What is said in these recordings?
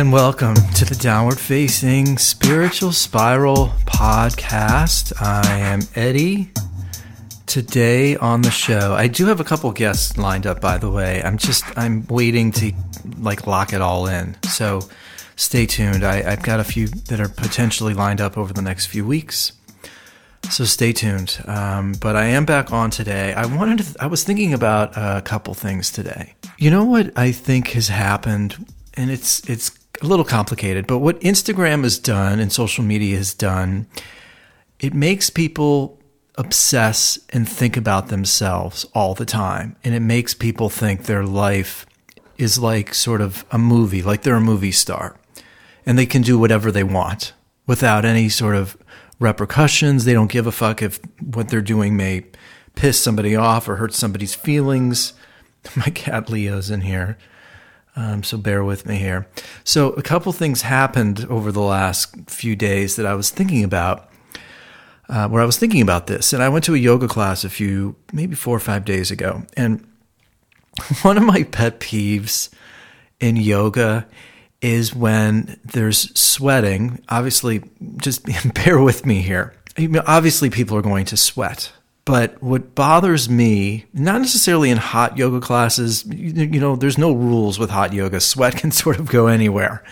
and welcome to the Downward Facing Spiritual Spiral podcast. I am Eddie. Today on the show, I do have a couple guests lined up. By the way, I'm just I'm waiting to like lock it all in. So stay tuned. I, I've got a few that are potentially lined up over the next few weeks. So stay tuned. Um, but I am back on today. I wanted to, I was thinking about a couple things today. You know what I think has happened, and it's it's a little complicated, but what Instagram has done and social media has done, it makes people obsess and think about themselves all the time. And it makes people think their life is like sort of a movie, like they're a movie star. And they can do whatever they want without any sort of repercussions. They don't give a fuck if what they're doing may piss somebody off or hurt somebody's feelings. My cat Leo's in here. Um, so bear with me here. So a couple things happened over the last few days that I was thinking about. Uh, where I was thinking about this, and I went to a yoga class a few, maybe four or five days ago, and one of my pet peeves in yoga is when there's sweating. Obviously, just bear with me here. Obviously, people are going to sweat. But what bothers me, not necessarily in hot yoga classes, you, know, there's no rules with hot yoga. Sweat can sort of go anywhere.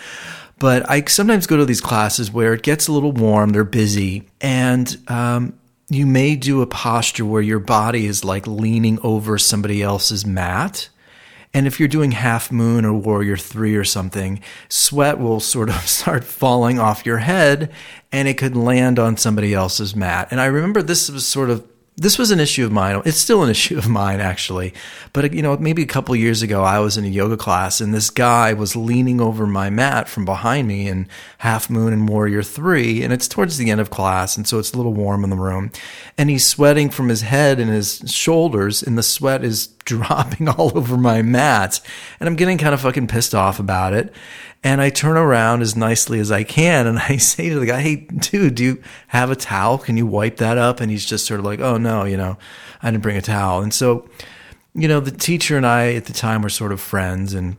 But I sometimes go to these classes where it gets a little warm, they're busy, and um, you may do a posture where your body is like leaning over somebody else's mat. And if you're doing half moon or warrior three or something, sweat will sort of start falling off your head and it could land on somebody else's mat. And I remember this was sort of this was an issue of mine. It's still an issue of mine, actually. But, you know, maybe a couple years ago, I was in a yoga class and this guy was leaning over my mat from behind me in Half Moon and Warrior 3. And it's towards the end of class. And so it's a little warm in the room. And he's sweating from his head and his shoulders, and the sweat is dropping all over my mat. And I'm getting kind of fucking pissed off about it. And I turn around as nicely as I can and I say to the guy, Hey, dude, do you have a towel? Can you wipe that up? And he's just sort of like, Oh no, you know, I didn't bring a towel. And so, you know, the teacher and I at the time were sort of friends and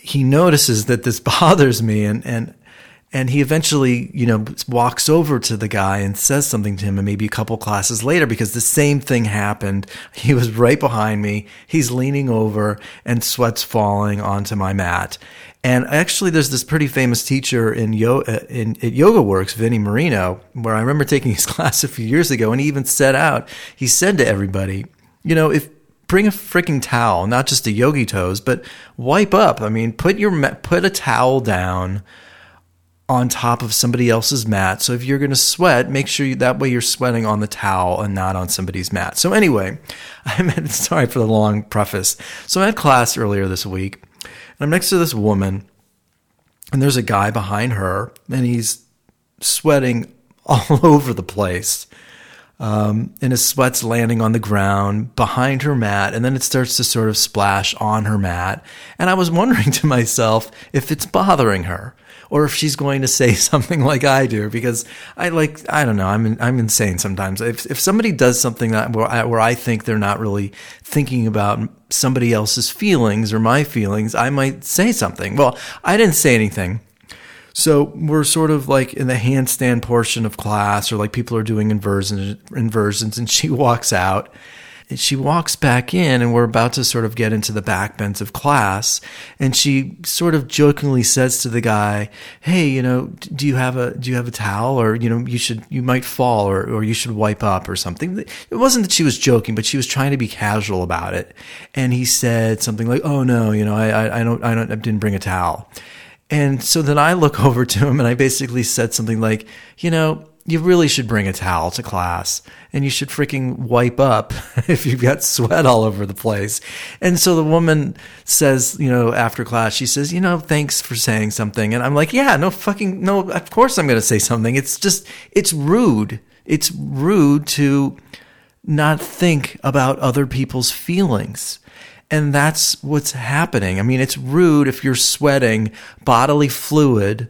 he notices that this bothers me and, and, and he eventually, you know, walks over to the guy and says something to him, and maybe a couple classes later, because the same thing happened. He was right behind me. He's leaning over, and sweat's falling onto my mat. And actually, there's this pretty famous teacher in, Yo- uh, in at Yoga Works, Vinnie Marino, where I remember taking his class a few years ago, and he even said out, he said to everybody, you know, if bring a freaking towel, not just a Yogitoes, but wipe up. I mean, put your put a towel down on top of somebody else's mat. So if you're going to sweat, make sure you, that way you're sweating on the towel and not on somebody's mat. So anyway, I'm sorry for the long preface. So I had class earlier this week and I'm next to this woman, and there's a guy behind her, and he's sweating all over the place. Um, and his sweat's landing on the ground behind her mat, and then it starts to sort of splash on her mat. And I was wondering to myself if it's bothering her or if she's going to say something like I do, because I like, I don't know, I'm, I'm insane sometimes. If, if somebody does something that where I, where I think they're not really thinking about somebody else's feelings or my feelings, I might say something. Well, I didn't say anything. So we're sort of like in the handstand portion of class, or like people are doing inversions, inversions, and she walks out. And she walks back in and we're about to sort of get into the back bench of class. And she sort of jokingly says to the guy hey you know do you have a do you have a towel? Or you know you should you might fall or, or you should wipe up or something. It wasn't that she was joking but she was trying to be casual about it. And he said something like oh no you know i i, I don't i don't I didn't bring a towel and so then i look over to him and i basically said something like you know you really should bring a towel to class and you should freaking wipe up if you've got sweat all over the place. And so the woman says, you know, after class, she says, you know, thanks for saying something. And I'm like, yeah, no fucking, no, of course I'm going to say something. It's just, it's rude. It's rude to not think about other people's feelings. And that's what's happening. I mean, it's rude if you're sweating bodily fluid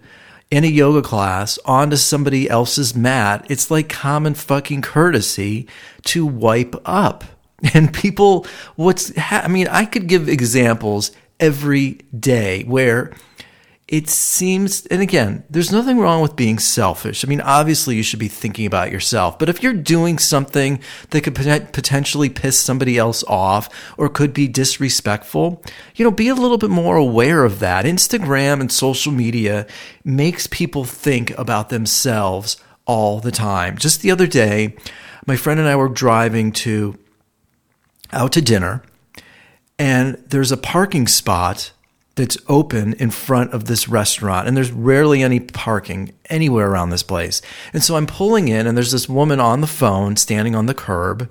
in a yoga class onto somebody else's mat, it's like common fucking courtesy to wipe up. And people, what's, ha- I mean, I could give examples every day where it seems, and again, there's nothing wrong with being selfish. I mean, obviously you should be thinking about yourself, but if you're doing something that could potentially piss somebody else off or could be disrespectful, you know, be a little bit more aware of that. Instagram and social media makes people think about themselves all the time. Just the other day, my friend and I were driving to out to dinner and there's a parking spot that's open in front of this restaurant and there's rarely any parking anywhere around this place. And so I'm pulling in and there's this woman on the phone standing on the curb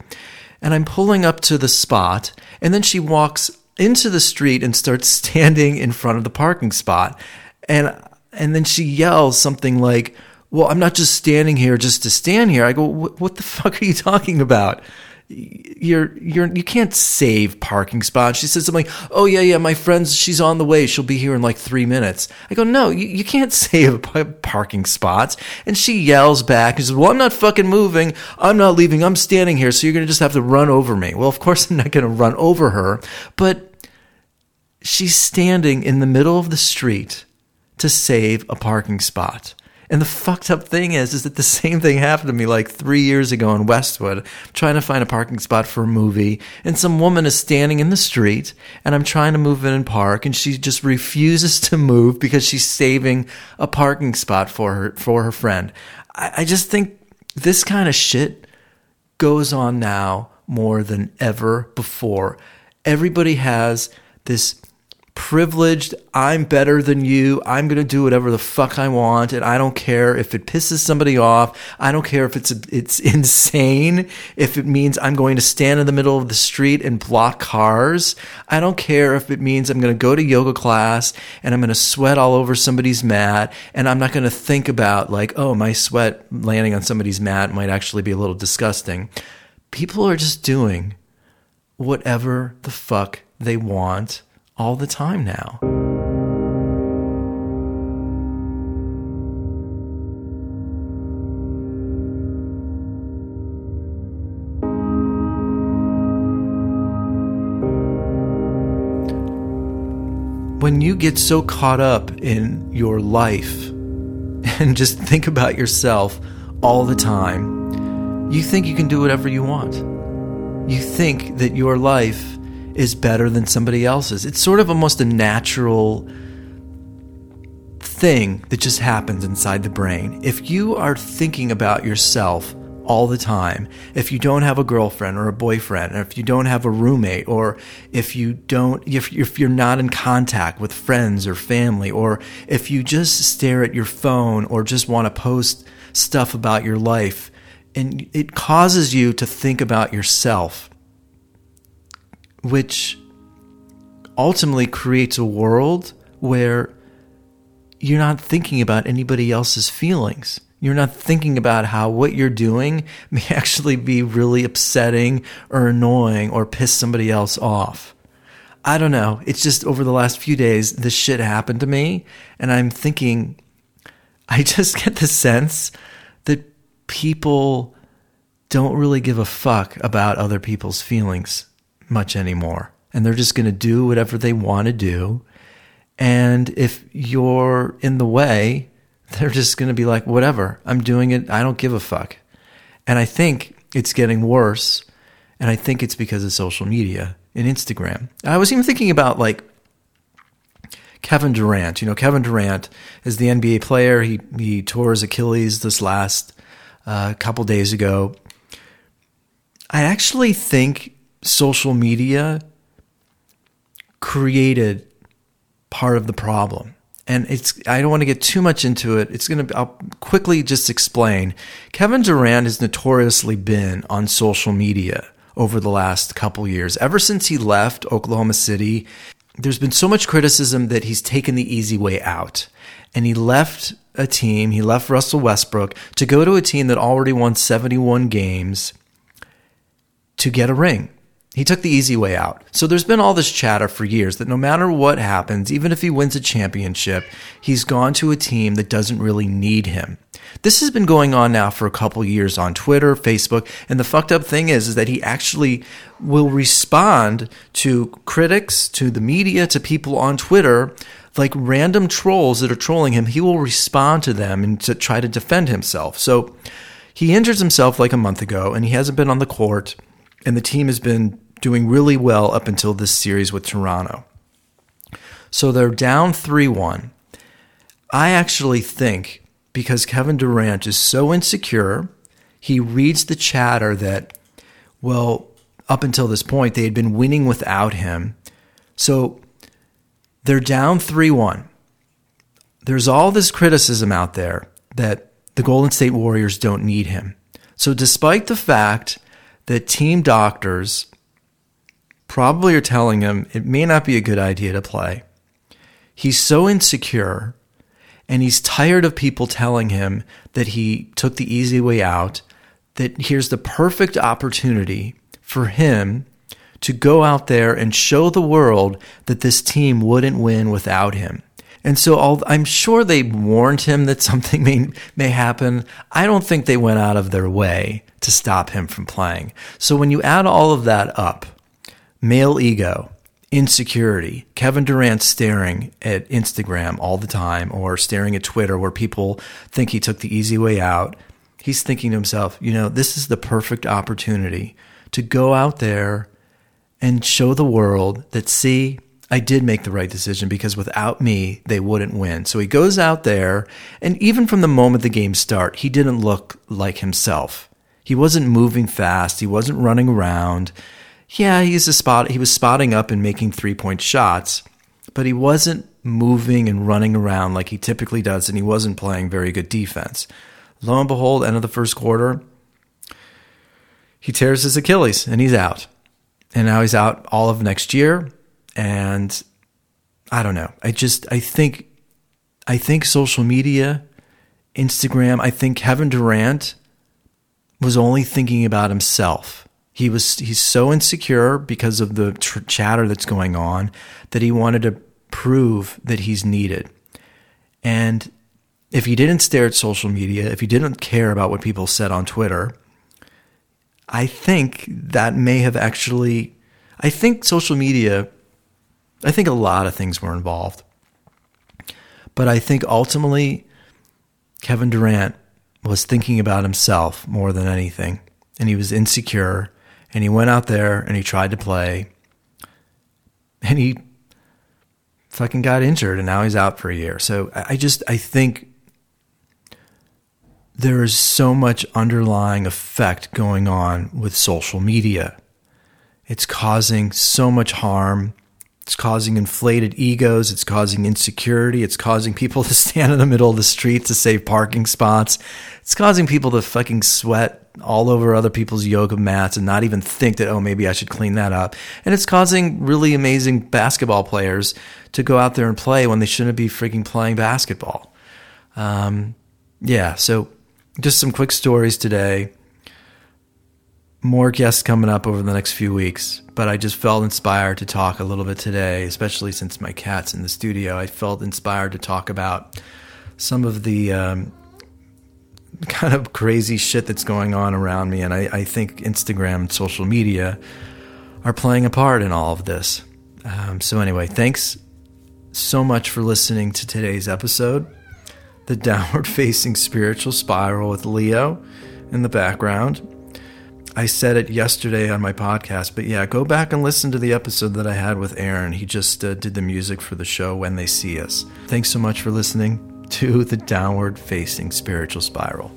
and I'm pulling up to the spot and then she walks into the street and starts standing in front of the parking spot. And and then she yells something like, "Well, I'm not just standing here just to stand here." I go, "What the fuck are you talking about?" You're you're you can't save parking spots. She says something like, "Oh yeah, yeah, my friend's she's on the way. She'll be here in like three minutes." I go, "No, you, you can't save parking spots." And she yells back and says, "Well, I'm not fucking moving. I'm not leaving. I'm standing here. So you're gonna just have to run over me." Well, of course I'm not gonna run over her, but she's standing in the middle of the street to save a parking spot. And the fucked up thing is, is that the same thing happened to me like three years ago in Westwood, trying to find a parking spot for a movie. And some woman is standing in the street and I'm trying to move in and park and she just refuses to move because she's saving a parking spot for her, for her friend. I, I just think this kind of shit goes on now more than ever before. Everybody has this privileged. I'm better than you. I'm going to do whatever the fuck I want. And I don't care if it pisses somebody off. I don't care if it's, it's insane. If it means I'm going to stand in the middle of the street and block cars. I don't care if it means I'm going to go to yoga class and I'm going to sweat all over somebody's mat. And I'm not going to think about like, oh, my sweat landing on somebody's mat might actually be a little disgusting. People are just doing whatever the fuck they want all the time now. When you get so caught up in your life and just think about yourself all the time, you think you can do whatever you want. You think that your life is better than somebody else's. It's sort of almost a natural thing that just happens inside the brain. If you are thinking about yourself all the time, if you don't have a girlfriend or a boyfriend, or if you don't have a roommate, or if you don't, if, if you're not in contact with friends or family, or if you just stare at your phone or just want to post stuff about your life, and it causes you to think about yourself which ultimately creates a world where you're not thinking about anybody else's feelings. You're not thinking about how what you're doing may actually be really upsetting or annoying or piss somebody else off. I don't know. It's just over the last few days, this shit happened to me. And I'm thinking, I just get the sense that people don't really give a fuck about other people's feelings much anymore. And they're just going to do whatever they want to do. And if you're in the way, they're just going to be like, whatever, I'm doing it. I don't give a fuck. And I think it's getting worse. And I think it's because of social media and Instagram. I was even thinking about like Kevin Durant. You know, Kevin Durant is the NBA player. He, he tore his Achilles this last uh, couple days ago. I actually think social media created part of the problem. And it's I don't want to get too much into it. It's going to I'll quickly just explain. Kevin Durant has notoriously been on social media over the last couple years. Ever since he left Oklahoma City, there's been so much criticism that he's taken the easy way out. And he left a team, he left Russell Westbrook to go to a team that already won 71 games to get a ring He took the easy way out. So there's been all this chatter for years that no matter what happens, even if he wins a championship, he's gone to a team that doesn't really need him. This has been going on now for a couple years on Twitter, Facebook, and the fucked up thing is, is that he actually will respond to critics, to the media, to people on Twitter, like random trolls that are trolling him. He will respond to them and to try to defend himself. So he injures himself like a month ago, and he hasn't been on the court, and the team has been doing really well up until this series with Toronto. So they're down 3 1. I actually think because Kevin Durant is so insecure, he reads the chatter that, well, up until this point, they had been winning without him. So they're down 3 1. There's all this criticism out there that the Golden State Warriors don't need him. So, despite the fact that team doctors probably are telling him it may not be a good idea to play. He's so insecure and he's tired of people telling him that he took the easy way out, that here's the perfect opportunity for him to go out there and show the world that this team wouldn't win without him. And so I'm sure they warned him that something may, may happen. I don't think they went out of their way to stop him from playing. So when you add all of that up, male ego, insecurity, Kevin Durant staring at Instagram all the time or staring at Twitter where people think he took the easy way out, he's thinking to himself, you know, this is the perfect opportunity to go out there and show the world that, see, I did make the right decision because without me, they wouldn't win. So he goes out there, and even from the moment the game start, he didn't look like himself. He wasn't moving fast. He wasn't running around yeah, he's a spot. He was spotting up and making three point shots, but he wasn't moving and running around like he typically does, and he wasn't playing very good defense. Lo and behold, end of the first quarter, he tears his Achilles and he's out. And now he's out all of next year. And I don't know. I just I think I think social media, Instagram, I think Kevin Durant was only thinking about himself he was he's so insecure because of the tr- chatter that's going on that he wanted to prove that he's needed. And if he didn't stare at social media, if he didn't care about what people said on Twitter, I think that may have actually I think social media I think a lot of things were involved. But I think ultimately Kevin Durant was thinking about himself more than anything and he was insecure and he went out there and he tried to play and he fucking got injured and now he's out for a year. So I just I think there is so much underlying effect going on with social media. It's causing so much harm it's causing inflated egos. It's causing insecurity. It's causing people to stand in the middle of the street to save parking spots. It's causing people to fucking sweat all over other people's yoga mats and not even think that, oh, maybe I should clean that up. And it's causing really amazing basketball players to go out there and play when they shouldn't be freaking playing basketball. Um, yeah, so just some quick stories today more guests coming up over the next few weeks, but I just felt inspired to talk a little bit today, especially since my cat's in the studio. I felt inspired to talk about some of the um, kind of crazy shit that's going on around me. And I, I, think Instagram and social media are playing a part in all of this. Um, so, anyway, thanks so much for listening to today's episode The Downward Facing Spiritual Spiral with Leo in the background. I said it yesterday on my podcast, but yeah, go back and listen to the episode that I had with Aaron. He just uh, did the music for the show When They See Us. Thanks so much for listening to the Downward Facing Spiritual Spiral.